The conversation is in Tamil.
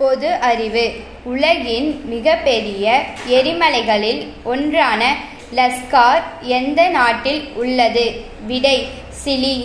பொது அறிவு. உலகின் மிகப்பெரிய எரிமலைகளில் ஒன்றான லஸ்கார் எந்த நாட்டில் உள்ளது? விடை சிலி.